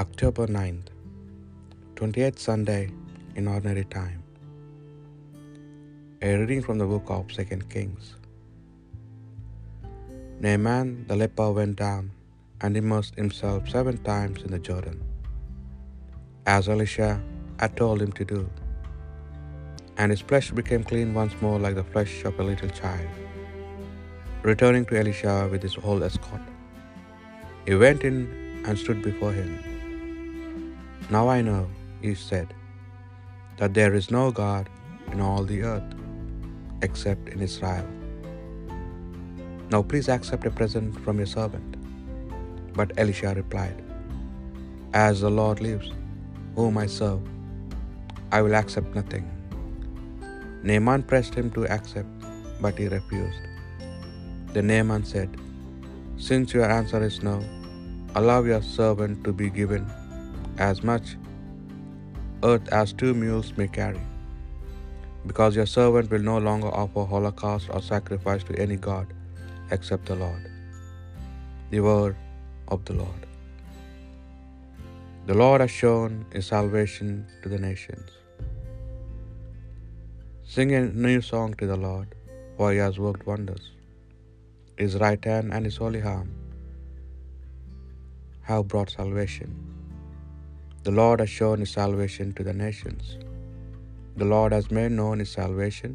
October 9th, 28th Sunday in Ordinary Time. A reading from the book of Second Kings. Naaman the leper went down and immersed himself seven times in the Jordan, as Elisha had told him to do, and his flesh became clean once more like the flesh of a little child. Returning to Elisha with his whole escort, he went in and stood before him. Now I know, he said, that there is no God in all the earth except in Israel. Now please accept a present from your servant. But Elisha replied, As the Lord lives, whom I serve, I will accept nothing. Naaman pressed him to accept, but he refused. Then Naaman said, Since your answer is no, allow your servant to be given as much earth as two mules may carry, because your servant will no longer offer holocaust or sacrifice to any god except the Lord. The word of the Lord. The Lord has shown his salvation to the nations. Sing a new song to the Lord, for he has worked wonders. His right hand and his holy arm have brought salvation. The Lord has shown his salvation to the nations. The Lord has made known his salvation,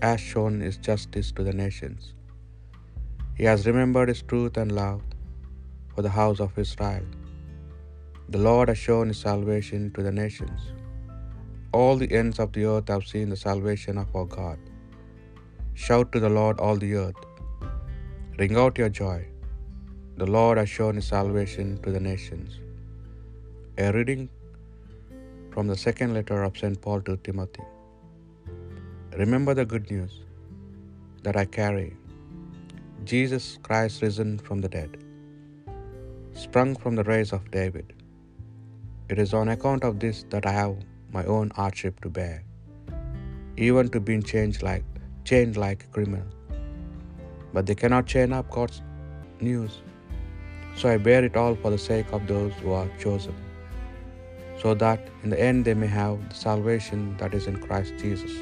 has shown his justice to the nations. He has remembered his truth and love for the house of Israel. The Lord has shown his salvation to the nations. All the ends of the earth have seen the salvation of our God. Shout to the Lord, all the earth. Ring out your joy. The Lord has shown his salvation to the nations. A reading from the second letter of St. Paul to Timothy. Remember the good news that I carry Jesus Christ risen from the dead, sprung from the race of David. It is on account of this that I have my own hardship to bear, even to being changed like chained like a criminal. But they cannot chain up God's news. So I bear it all for the sake of those who are chosen, so that in the end they may have the salvation that is in Christ Jesus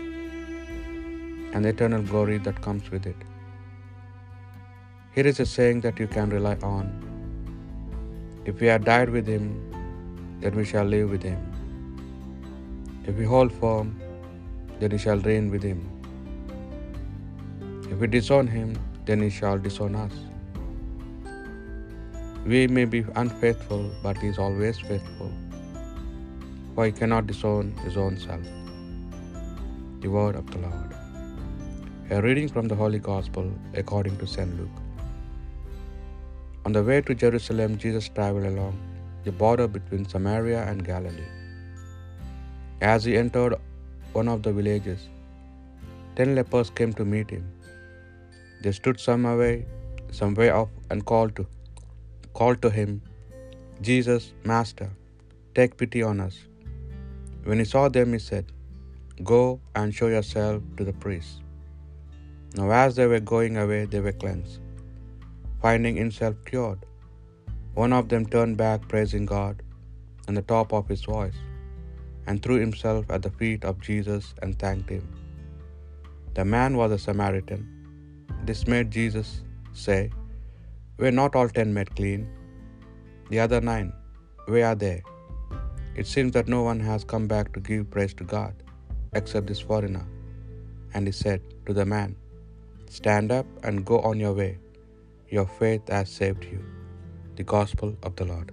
and the eternal glory that comes with it. Here is a saying that you can rely on. If we have died with him, then we shall live with him. If we hold firm, then we shall reign with him. If we disown him, then he shall disown us. We may be unfaithful, but he is always faithful, for he cannot disown his own self. The word of the Lord. A reading from the Holy Gospel according to St. Luke. On the way to Jerusalem, Jesus traveled along the border between Samaria and Galilee. As he entered one of the villages, ten lepers came to meet him. They stood some way, some way off and called to, called to him, Jesus, Master, take pity on us. When he saw them, he said, Go and show yourself to the priests. Now, as they were going away, they were cleansed. Finding himself cured, one of them turned back, praising God on the top of his voice, and threw himself at the feet of Jesus and thanked him. The man was a Samaritan. This made Jesus say, Were not all ten made clean? The other nine, where are they? It seems that no one has come back to give praise to God except this foreigner. And he said to the man, Stand up and go on your way. Your faith has saved you. The Gospel of the Lord.